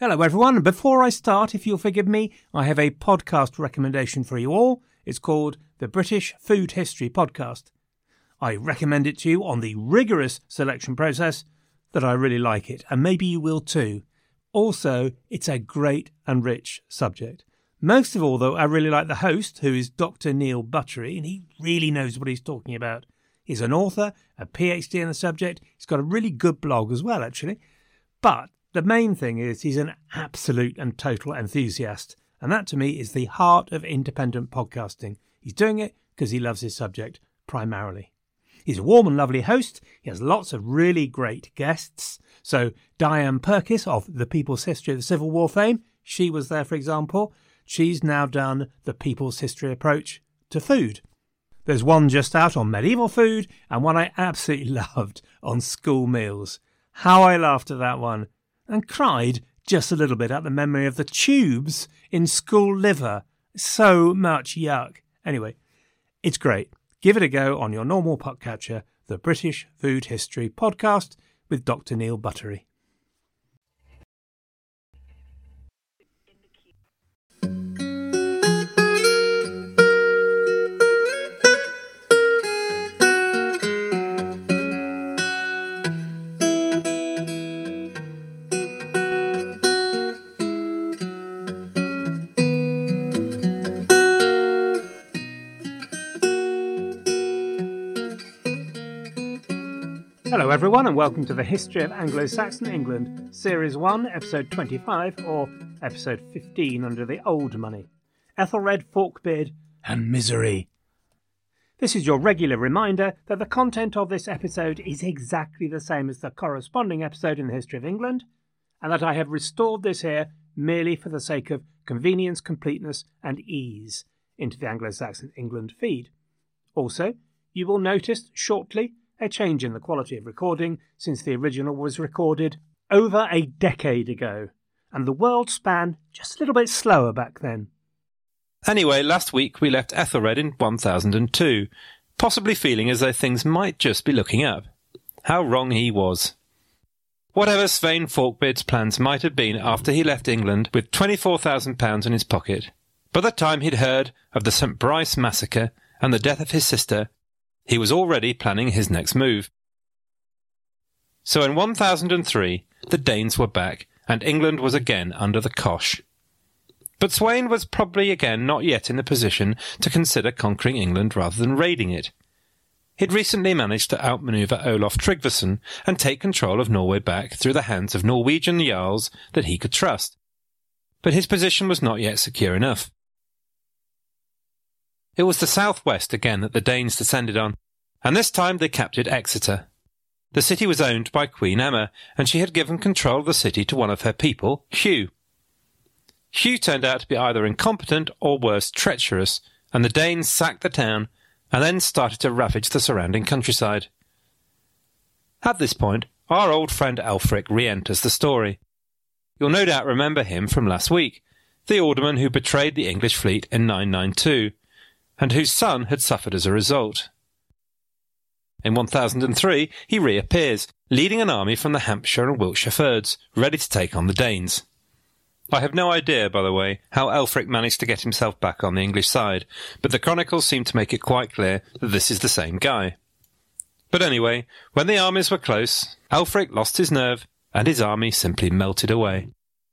Hello, everyone. Before I start, if you'll forgive me, I have a podcast recommendation for you all. It's called the British Food History Podcast. I recommend it to you on the rigorous selection process that I really like it, and maybe you will too. Also, it's a great and rich subject. Most of all, though, I really like the host, who is Dr. Neil Buttery, and he really knows what he's talking about. He's an author, a PhD in the subject. He's got a really good blog as well, actually. But the main thing is he's an absolute and total enthusiast. And that to me is the heart of independent podcasting. He's doing it because he loves his subject primarily. He's a warm and lovely host. He has lots of really great guests. So, Diane Purkiss of the People's History of the Civil War fame, she was there, for example. She's now done the People's History approach to food. There's one just out on medieval food and one I absolutely loved on school meals. How I laughed at that one and cried just a little bit at the memory of the tubes in school liver. So much yuck. Anyway, it's great. Give it a go on your normal podcatcher, the British Food History Podcast with Dr. Neil Buttery. Hello, everyone, and welcome to the History of Anglo Saxon England, Series 1, Episode 25, or Episode 15 under the old money Ethelred, Forkbeard, and Misery. This is your regular reminder that the content of this episode is exactly the same as the corresponding episode in the History of England, and that I have restored this here merely for the sake of convenience, completeness, and ease into the Anglo Saxon England feed. Also, you will notice shortly a change in the quality of recording since the original was recorded over a decade ago, and the world span just a little bit slower back then. Anyway, last week we left Ethelred in 1002, possibly feeling as though things might just be looking up. How wrong he was. Whatever Svein Forkbeard's plans might have been after he left England with £24,000 in his pocket, by the time he'd heard of the St. Brice massacre and the death of his sister, he was already planning his next move. So in 1003, the Danes were back, and England was again under the cosh. But Sweyn was probably again not yet in the position to consider conquering England rather than raiding it. He'd recently managed to outmaneuver Olaf Tryggvason and take control of Norway back through the hands of Norwegian jarls that he could trust. But his position was not yet secure enough. It was the southwest again that the Danes descended on, and this time they captured Exeter. The city was owned by Queen Emma, and she had given control of the city to one of her people, Hugh. Hugh turned out to be either incompetent or worse, treacherous, and the Danes sacked the town and then started to ravage the surrounding countryside. At this point, our old friend Alfric re enters the story. You'll no doubt remember him from last week, the alderman who betrayed the English fleet in 992 and whose son had suffered as a result. In 1003, he reappears, leading an army from the Hampshire and Wiltshire Fyrds, ready to take on the Danes. I have no idea, by the way, how Elfric managed to get himself back on the English side, but the chronicles seem to make it quite clear that this is the same guy. But anyway, when the armies were close, Elfric lost his nerve, and his army simply melted away,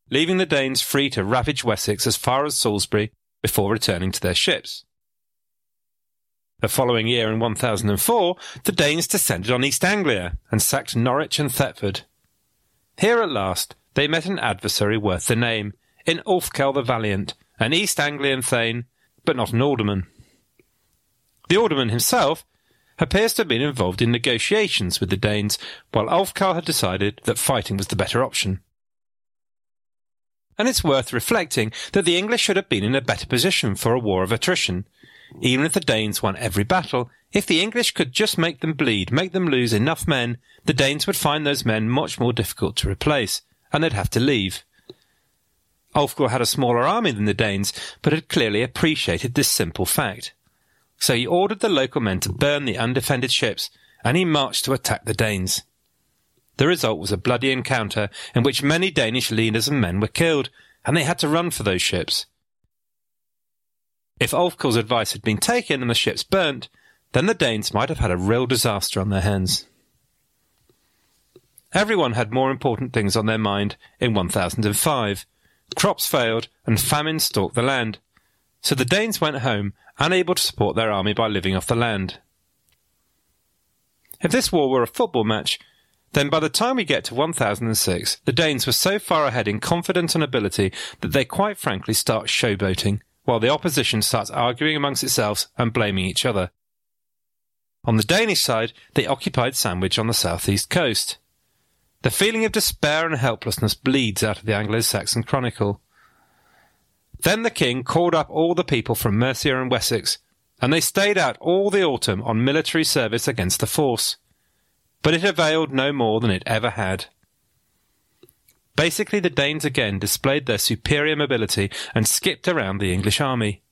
leaving the Danes free to ravage Wessex as far as Salisbury before returning to their ships. The following year, in 1004, the Danes descended on East Anglia and sacked Norwich and Thetford. Here at last they met an adversary worth the name, in Ulfkel the Valiant, an East Anglian thane, but not an alderman. The alderman himself appears to have been involved in negotiations with the Danes, while Ulfkel had decided that fighting was the better option. And it's worth reflecting that the English should have been in a better position for a war of attrition, even if the Danes won every battle, if the English could just make them bleed, make them lose enough men, the Danes would find those men much more difficult to replace, and they'd have to leave. Ulfgar had a smaller army than the Danes, but had clearly appreciated this simple fact. So he ordered the local men to burn the undefended ships, and he marched to attack the Danes. The result was a bloody encounter in which many Danish leaders and men were killed, and they had to run for those ships. If Ulfkel's advice had been taken and the ships burnt, then the Danes might have had a real disaster on their hands. Everyone had more important things on their mind in 1005. Crops failed and famine stalked the land. So the Danes went home, unable to support their army by living off the land. If this war were a football match, then by the time we get to 1006, the Danes were so far ahead in confidence and ability that they quite frankly start showboating, while the opposition starts arguing amongst itself and blaming each other. On the Danish side, they occupied Sandwich on the southeast coast. The feeling of despair and helplessness bleeds out of the Anglo-Saxon Chronicle. Then the king called up all the people from Mercia and Wessex, and they stayed out all the autumn on military service against the force. But it availed no more than it ever had. Basically, the Danes again displayed their superior mobility and skipped around the English army.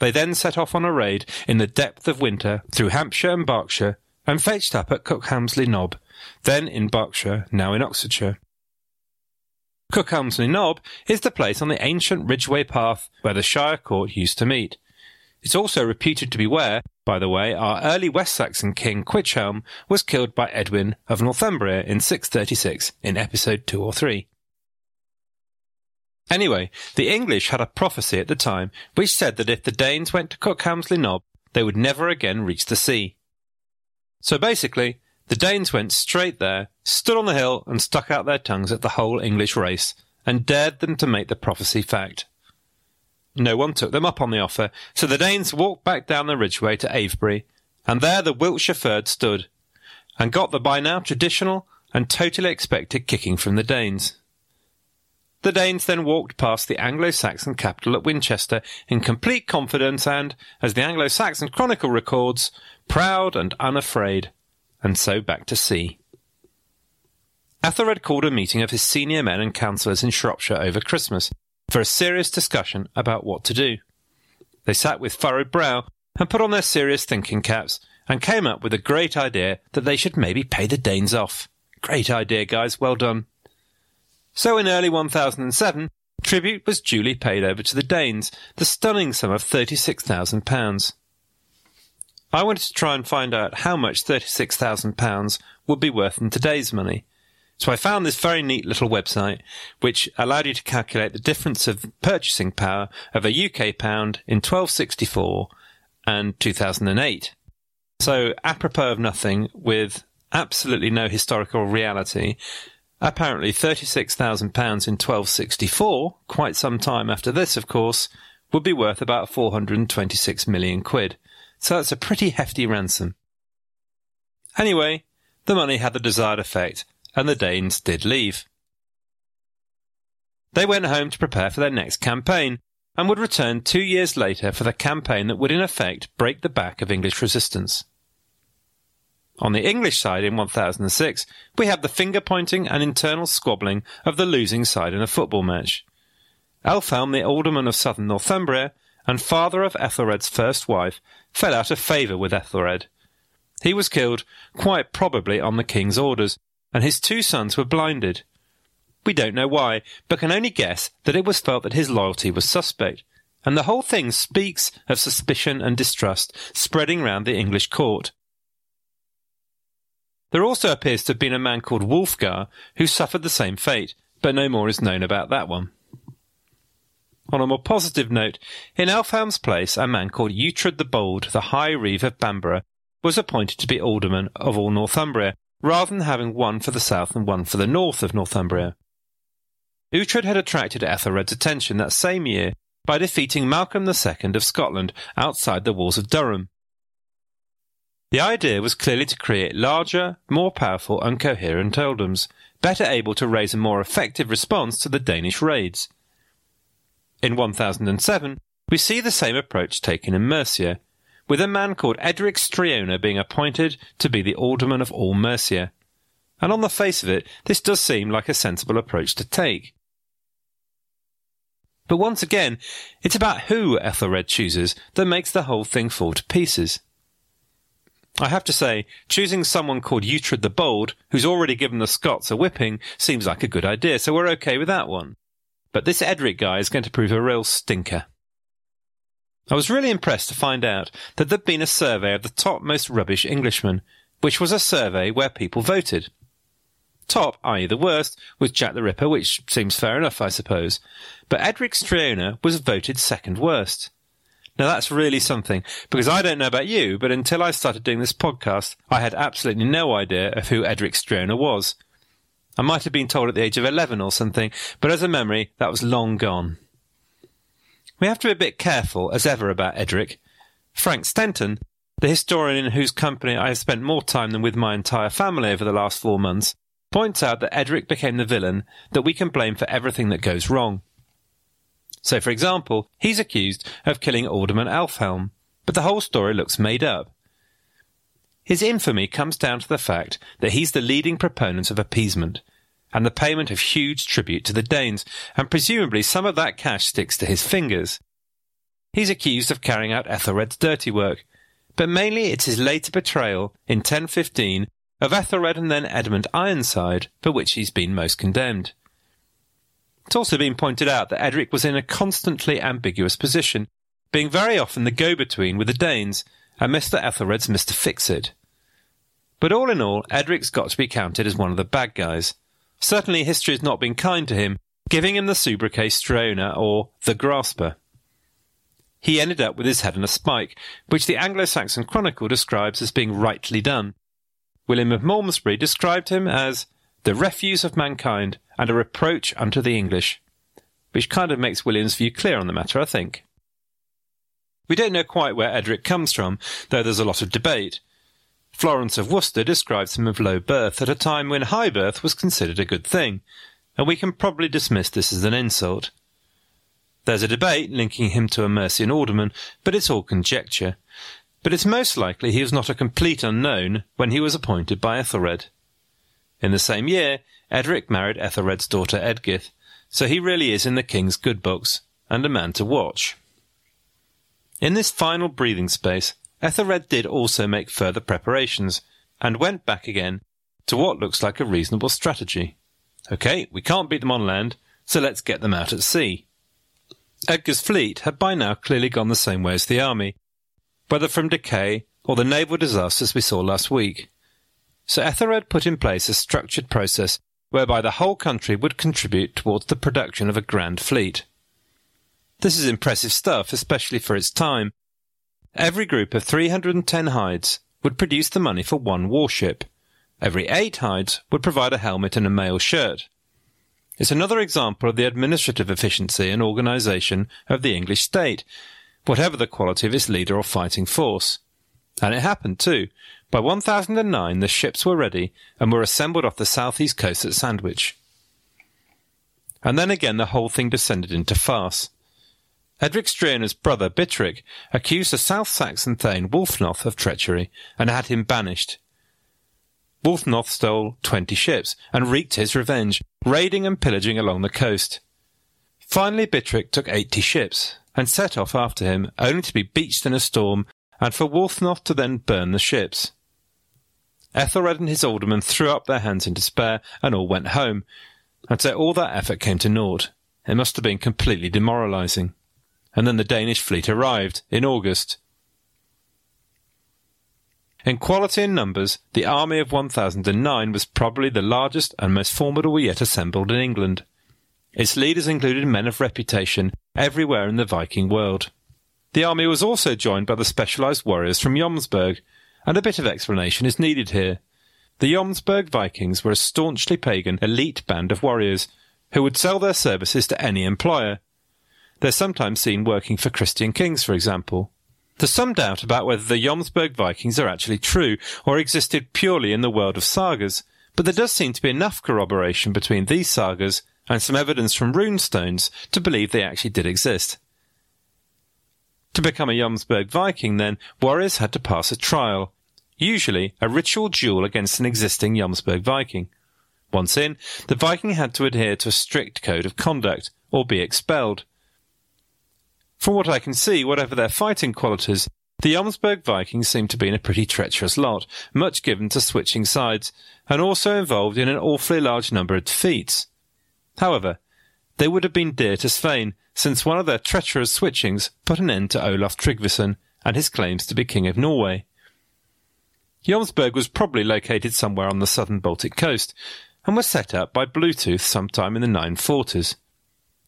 They then set off on a raid in the depth of winter through Hampshire and Berkshire and fetched up at Cookhamsley Knob, then in Berkshire, now in Oxfordshire. Cookhamsley Knob is the place on the ancient Ridgeway path where the Shire court used to meet. It's also reputed to be where, by the way, our early West Saxon king Cwichelm was killed by Edwin of Northumbria in 636 in episode 2 or 3. Anyway, the English had a prophecy at the time which said that if the Danes went to Cookhamsley Knob, they would never again reach the sea. So basically, the Danes went straight there, stood on the hill, and stuck out their tongues at the whole English race, and dared them to make the prophecy fact. No one took them up on the offer, so the Danes walked back down the ridgeway to Avebury, and there the Wiltshire Fyrd stood, and got the by now traditional and totally expected kicking from the Danes. The Danes then walked past the Anglo-Saxon capital at Winchester in complete confidence and, as the Anglo-Saxon Chronicle records, proud and unafraid, and so back to sea. Ethelred called a meeting of his senior men and councillors in Shropshire over Christmas, for a serious discussion about what to do. They sat with furrowed brow and put on their serious thinking caps and came up with a great idea that they should maybe pay the Danes off. Great idea, guys. Well done. So in early 1007, tribute was duly paid over to the Danes, the stunning sum of £36,000. I wanted to try and find out how much £36,000 would be worth in today's money, so I found this very neat little website which allowed you to calculate the difference of purchasing power of a UK pound in 1264 and 2008. So, apropos of nothing, with absolutely no historical reality, apparently £36,000 in 1264, quite some time after this, of course, would be worth about 426 million quid. So that's a pretty hefty ransom. Anyway, the money had the desired effect and the Danes did leave. They went home to prepare for their next campaign, and would return two years later for the campaign that would in effect break the back of English resistance. On the English side in 1006, we have the finger pointing and internal squabbling of the losing side in a football match. Elfhelm, the alderman of southern Northumbria, and father of Ethelred's first wife, fell out of favour with Ethelred. He was killed, quite probably on the king's orders, and his two sons were blinded. We don't know why, but can only guess that it was felt that his loyalty was suspect, and the whole thing speaks of suspicion and distrust spreading round the English court. There also appears to have been a man called Wulfgar who suffered the same fate, but no more is known about that one. On a more positive note, in Elfhelm's place, a man called Uhtred the Bold, the High Reeve of Bamborough, was appointed to be alderman of all Northumbria, rather than having one for the south and one for the north of Northumbria. Uhtred had attracted Ethelred's attention that same year by defeating Malcolm II of Scotland outside the walls of Durham. The idea was clearly to create larger, more powerful and coherent earldoms, better able to raise a more effective response to the Danish raids. In 1007, we see the same approach taken in Mercia, with a man called Edric Streona being appointed to be the alderman of all Mercia. And on the face of it, this does seem like a sensible approach to take. But once again, it's about who Ethelred chooses that makes the whole thing fall to pieces. I have to say, choosing someone called Uhtred the Bold, who's already given the Scots a whipping, seems like a good idea, so we're okay with that one. But this Edric guy is going to prove a real stinker. I was really impressed to find out that there'd been a survey of the top most rubbish Englishmen, which was a survey where people voted. Top, i.e. the worst, was Jack the Ripper, which seems fair enough, I suppose. But Edric Streona was voted second worst. Now that's really something, because I don't know about you, but until I started doing this podcast, I had absolutely no idea of who Edric Streona was. I might have been told at the age of 11 or something, but as a memory, that was long gone. We have to be a bit careful, as ever, about Edric. Frank Stenton, the historian in whose company I have spent more time than with my entire family over the last four months, points out that Edric became the villain that we can blame for everything that goes wrong. So, for example, he's accused of killing Alderman Elfhelm, but the whole story looks made up. His infamy comes down to the fact that he's the leading proponent of appeasement and the payment of huge tribute to the Danes, and presumably some of that cash sticks to his fingers. He's accused of carrying out Ethelred's dirty work, but mainly it's his later betrayal in 1015 of Ethelred and then Edmund Ironside for which he's been most condemned. It's also been pointed out that Edric was in a constantly ambiguous position, being very often the go-between with the Danes and Mr. Ethelred's Mr. Fix-It. But all in all, Edric's got to be counted as one of the bad guys. Certainly history has not been kind to him, giving him the sobriquet Streona or the Grasper. He ended up with his head on a spike, which the Anglo-Saxon Chronicle describes as being rightly done. William of Malmesbury described him as the refuse of mankind and a reproach unto the English, which kind of makes William's view clear on the matter, I think. We don't know quite where Edric comes from, though there's a lot of debate. Florence of Worcester describes him of low birth at a time when high birth was considered a good thing, and we can probably dismiss this as an insult. There's a debate linking him to a Mercian alderman, but it's all conjecture. But it's most likely he was not a complete unknown when he was appointed by Ethelred. In the same year, Edric married Ethelred's daughter Edgith, so he really is in the king's good books, and a man to watch. In this final breathing space, Ethelred did also make further preparations, and went back again to what looks like a reasonable strategy. Okay, we can't beat them on land, so let's get them out at sea. Edgar's fleet had by now clearly gone the same way as the army, whether from decay or the naval disasters we saw last week. So Ethelred put in place a structured process whereby the whole country would contribute towards the production of a grand fleet. This is impressive stuff, especially for its time. Every group of 310 hides would produce the money for one warship. Every eight hides would provide a helmet and a mail shirt. It's another example of the administrative efficiency and organisation of the English state, whatever the quality of its leader or fighting force. And it happened too. By 1009, the ships were ready and were assembled off the southeast coast at Sandwich. And then again the whole thing descended into farce. Edric Streona's brother, Brihtric, accused the South Saxon Thane Wulfnoth of treachery and had him banished. Wulfnoth stole twenty ships and wreaked his revenge, raiding and pillaging along the coast. Finally, Brihtric took eighty ships and set off after him, only to be beached in a storm and for Wulfnoth to then burn the ships. Ethelred and his aldermen threw up their hands in despair and all went home, and so all that effort came to naught. It must have been completely demoralizing. And then the Danish fleet arrived in August. In quality and numbers, the army of 1009 was probably the largest and most formidable yet assembled in England. Its leaders included men of reputation everywhere in the Viking world. The army was also joined by the specialized warriors from Jomsburg, and a bit of explanation is needed here. The Jomsburg Vikings were a staunchly pagan elite band of warriors who would sell their services to any employer. They're sometimes seen working for Christian kings, for example. There's some doubt about whether the Jomsburg Vikings are actually true or existed purely in the world of sagas, but there does seem to be enough corroboration between these sagas and some evidence from runestones to believe they actually did exist. To become a Jomsburg Viking, then, warriors had to pass a trial, usually a ritual duel against an existing Jomsburg Viking. Once in, the Viking had to adhere to a strict code of conduct, or be expelled. From what I can see, whatever their fighting qualities, The Jomsburg Vikings seem to be in a pretty treacherous lot, much given to switching sides, and also involved in an awfully large number of defeats. However, they would have been dear to Svein, since one of their treacherous switchings put an end to Olaf Tryggvason and his claims to be King of Norway. Jomsburg was probably located somewhere on the southern Baltic coast, and was set up by Bluetooth sometime in the 940s.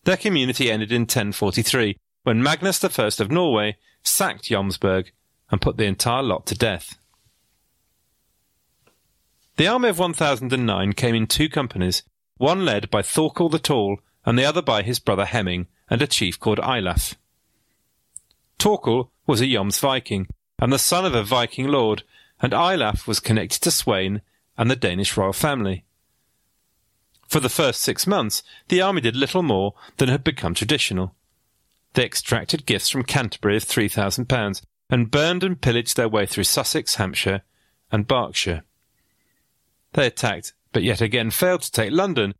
Their community ended in 1043, when Magnus I of Norway sacked Jomsburg and put the entire lot to death. The army of 1009 came in two companies, one led by Thorkel the Tall and the other by his brother Hemming and a chief called Eilaf. Torkel was a Joms Viking and the son of a Viking lord, and Eilaf was connected to Sweyn and the Danish royal family. For the first six months, the army did little more than had become traditional. They extracted gifts from Canterbury of £3,000 and burned and pillaged their way through Sussex, Hampshire, and Berkshire. They attacked, but yet again failed to take London,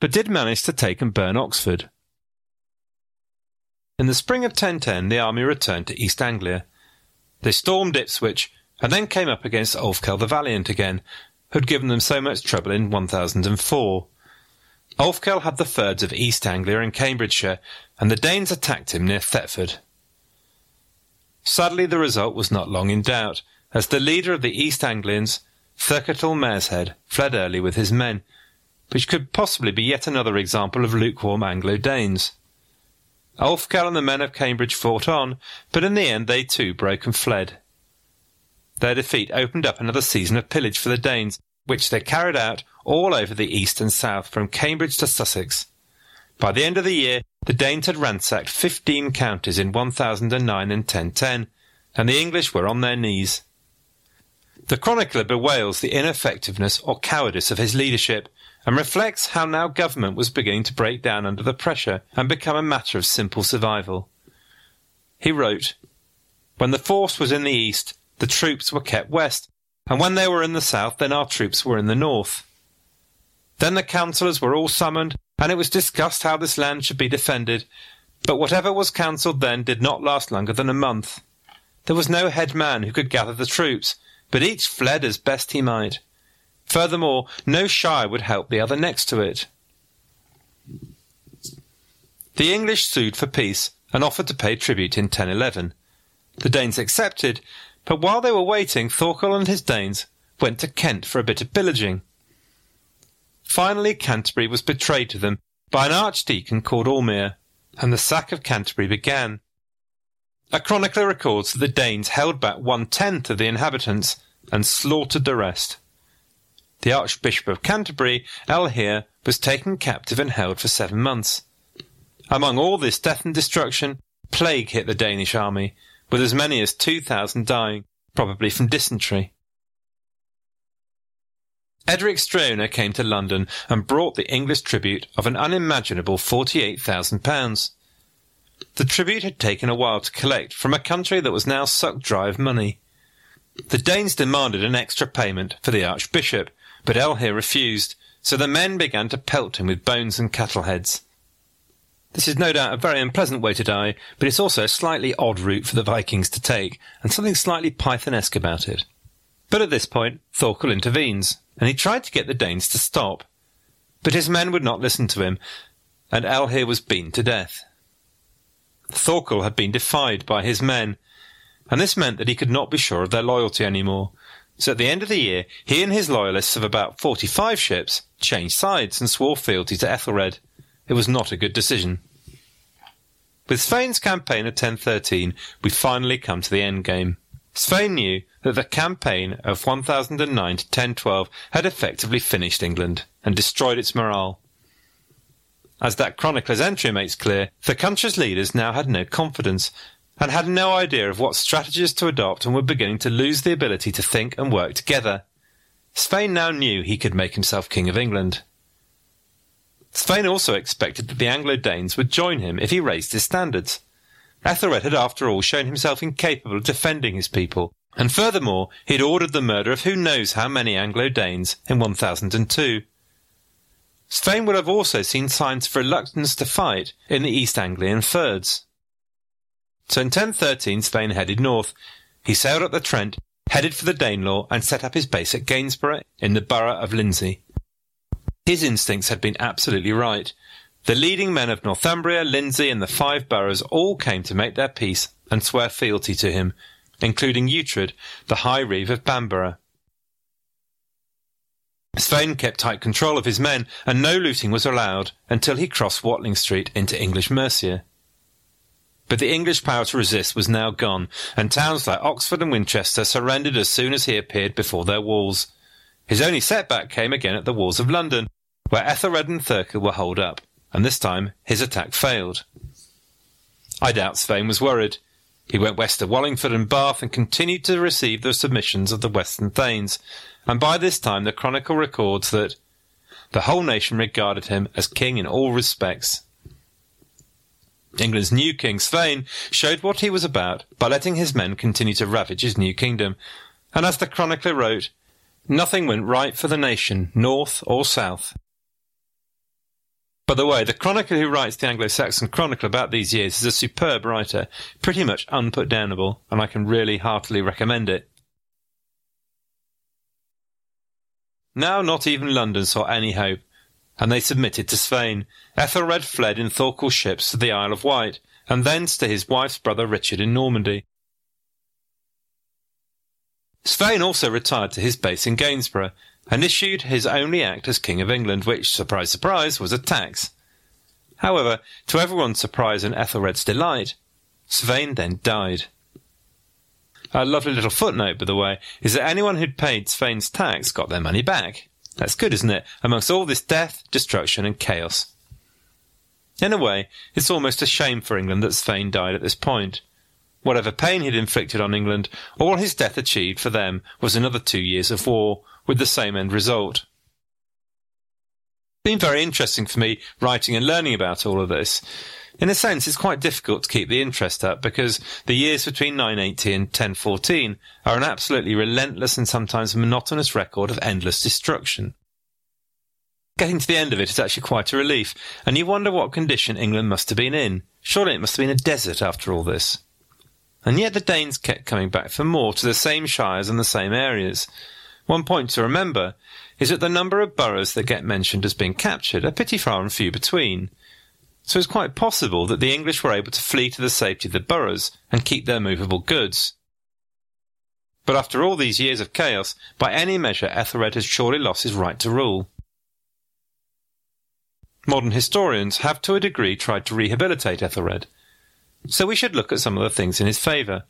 but did manage to take and burn Oxford. In the spring of 1010, the army returned to East Anglia. They stormed Ipswich and then came up against Ulfkel the Valiant again, who had given them so much trouble in 1004. Ulfkel had the Fyrds of East Anglia and Cambridgeshire, and the Danes attacked him near Thetford. Sadly, the result was not long in doubt, as the leader of the East Anglians, Thurketal Mareshead, fled early with his men, which could possibly be yet another example of lukewarm Anglo-Danes. Ulfkel and the men of Cambridge fought on, but in the end they too broke and fled. Their defeat opened up another season of pillage for the Danes, which they carried out all over the east and south from Cambridge to Sussex. By the end of the year, the Danes had ransacked fifteen counties in 1009 and 1010, and the English were on their knees. The chronicler bewails the ineffectiveness or cowardice of his leadership, and reflects how now government was beginning to break down under the pressure and become a matter of simple survival. He wrote, When the force was in the east, the troops were kept west, and when they were in the south, then our troops were in the north. Then the councillors were all summoned, and it was discussed how this land should be defended. But whatever was counselled then did not last longer than a month. There was no head man who could gather the troops, but each fled as best he might. Furthermore, no shire would help the other next to it. The English sued for peace and offered to pay tribute in 1011. The Danes accepted, but while they were waiting, Thorkel and his Danes went to Kent for a bit of pillaging. Finally, Canterbury was betrayed to them by an archdeacon called Aulmere, and the sack of Canterbury began. A chronicler records that the Danes held back one tenth of the inhabitants and slaughtered the rest. The Archbishop of Canterbury, Elhir, was taken captive and held for seven months. Among all this death and destruction, plague hit the Danish army, with as many as 2,000 dying, probably from dysentery. Edric Streona came to London and brought the English tribute of an unimaginable £48,000. The tribute had taken a while to collect from a country that was now sucked dry of money. The Danes demanded an extra payment for the Archbishop, but Elhir refused, so the men began to pelt him with bones and cattle heads. This is no doubt a very unpleasant way to die, but it's also a slightly odd route for the Vikings to take, and something slightly Pythonesque about it. But at this point, Thorkel intervenes, and he tried to get the Danes to stop. But his men would not listen to him, and Elhir was beaten to death. Thorkel had been defied by his men, and this meant that he could not be sure of their loyalty any more. So at the end of the year, he and his loyalists of about forty-five ships changed sides and swore fealty to Ethelred. It was not a good decision. With Svein's campaign of 1013, we finally come to the end game. Svein knew that the campaign of 1009 to 1012 had effectively finished England and destroyed its morale. As that chronicler's entry makes clear, the country's leaders now had no confidence and had no idea of what strategies to adopt and were beginning to lose the ability to think and work together. Svein now knew he could make himself King of England. Svein also expected that the Anglo-Danes would join him if he raised his standards. Ethelred had after all shown himself incapable of defending his people, and furthermore he had ordered the murder of who knows how many Anglo-Danes in 1002. Svein would have also seen signs of reluctance to fight in the East Anglian Fyrds. So in 1013 Svein headed north, he sailed up the Trent, headed for the Danelaw, and set up his base at Gainsborough in the borough of Lindsey. His instincts had been absolutely right. The leading men of Northumbria, Lindsey, and the five boroughs all came to make their peace and swear fealty to him, including Uhtred, the High Reeve of Bamborough. Svein kept tight control of his men, and no looting was allowed until he crossed Watling Street into English Mercia. But the English power to resist was now gone, and towns like Oxford and Winchester surrendered as soon as he appeared before their walls. His only setback came again at the walls of London, where Ethelred and Thurkill were holed up, and this time his attack failed. I doubt Svein was worried. He went west to Wallingford and Bath and continued to receive the submissions of the Western Thanes, and by this time the Chronicle records that the whole nation regarded him as king in all respects. England's new king, Svein, showed what he was about by letting his men continue to ravage his new kingdom, and as the chronicler wrote, nothing went right for the nation, north or south. By the way, the chronicler who writes the Anglo-Saxon Chronicle about these years is a superb writer, pretty much unputdownable, and I can really heartily recommend it. Now not even London saw any hope, and they submitted to Svein. Ethelred fled in Thorkel's ships to the Isle of Wight, and thence to his wife's brother Richard in Normandy. Svein also retired to his base in Gainsborough, and issued his only act as King of England, which, surprise, surprise, was a tax. However, to everyone's surprise and Ethelred's delight, Svein then died. A lovely little footnote, by the way, is that anyone who'd paid Svein's tax got their money back. That's good, isn't it? Amongst all this death, destruction, and chaos. In a way, it's almost a shame for England that Svein died at this point. Whatever pain he'd inflicted on England, all his death achieved for them was another two years of war, with the same end result. It's been very interesting for me writing and learning about all of this. In a sense, it's quite difficult to keep the interest up because the years between 980 and 1014 are an absolutely relentless and sometimes monotonous record of endless destruction. Getting to the end of it is actually quite a relief, and you wonder what condition England must have been in. Surely it must have been a desert after all this. And yet the Danes kept coming back for more to the same shires and the same areas. One point to remember is that the number of boroughs that get mentioned as being captured are pretty far and few between. So it's quite possible that the English were able to flee to the safety of the boroughs and keep their movable goods. But after all these years of chaos, by any measure Ethelred has surely lost his right to rule. Modern historians have to a degree tried to rehabilitate Ethelred, so we should look at some of the things in his favour.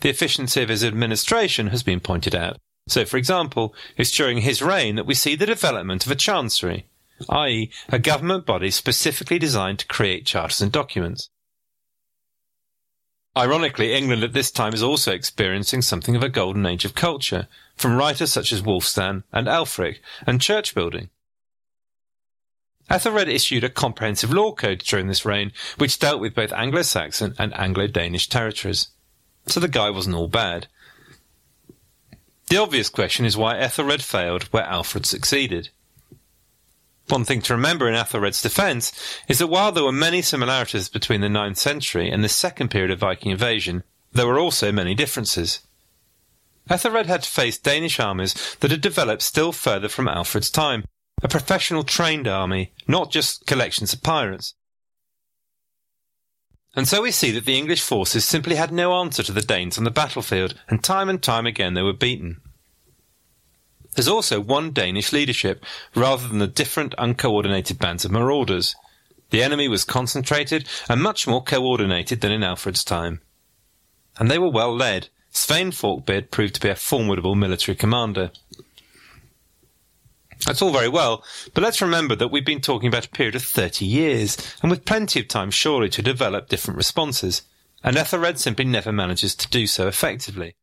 The efficiency of his administration has been pointed out. So, for example, it's during his reign that we see the development of a chancery, i.e., a government body specifically designed to create charters and documents. Ironically, England at this time is also experiencing something of a golden age of culture, from writers such as Wulfstan and Ælfric, and church building. Ethelred issued a comprehensive law code during this reign, which dealt with both Anglo-Saxon and Anglo-Danish territories. So the guy wasn't all bad. The obvious question is why Ethelred failed where Alfred succeeded. One thing to remember in Ethelred's defence is that while there were many similarities between the 9th century and the second period of Viking invasion, there were also many differences. Ethelred had to face Danish armies that had developed still further from Alfred's time, a professional trained army, not just collections of pirates. And so we see that the English forces simply had no answer to the Danes on the battlefield, and time and time again they were beaten. There's also one Danish leadership, rather than the different uncoordinated bands of marauders. The enemy was concentrated and much more coordinated than in Alfred's time. And they were well led. Svein Forkbeard proved to be a formidable military commander. That's all very well, but let's remember that we've been talking about a period of 30 years, and with plenty of time surely to develop different responses, and Ethelred simply never manages to do so effectively.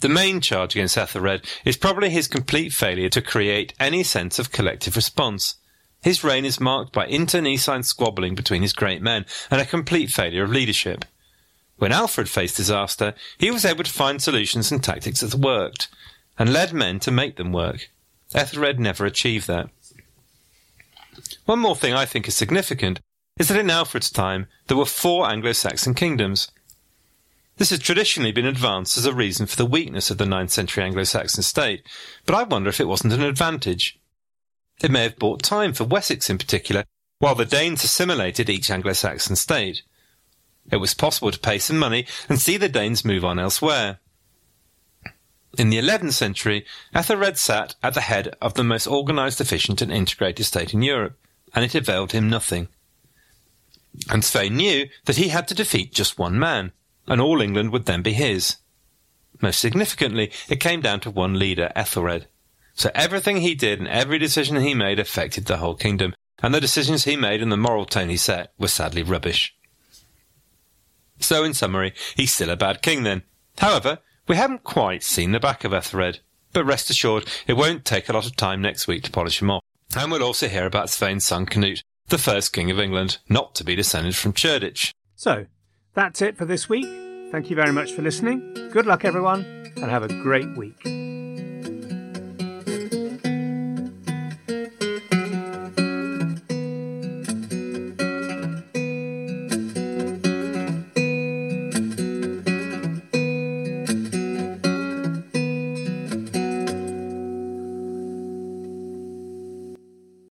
The main charge against Ethelred is probably his complete failure to create any sense of collective response. His reign is marked by internecine squabbling between his great men and a complete failure of leadership. When Alfred faced disaster, he was able to find solutions and tactics that worked, and led men to make them work. Ethelred never achieved that. One more thing I think is significant is that in Alfred's time there were four Anglo-Saxon kingdoms. This has traditionally been advanced as a reason for the weakness of the 9th century Anglo-Saxon state, but I wonder if it wasn't an advantage. It may have bought time for Wessex in particular, while the Danes assimilated each Anglo-Saxon state. It was possible to pay some money and see the Danes move on elsewhere. In the 11th century, Ethelred sat at the head of the most organised, efficient and integrated state in Europe, and it availed him nothing. And Svein knew that he had to defeat just one man, and all England would then be his. Most significantly, it came down to one leader, Ethelred. So everything he did and every decision he made affected the whole kingdom, and the decisions he made and the moral tone he set were sadly rubbish. So, in summary, he's still a bad king then. However, we haven't quite seen the back of Ethelred, but rest assured it won't take a lot of time next week to polish him off. And we'll also hear about Svein's son Canute, the first king of England, not to be descended from Cerdic. So, that's it for this week. Thank you very much for listening. Good luck, everyone, and have a great week.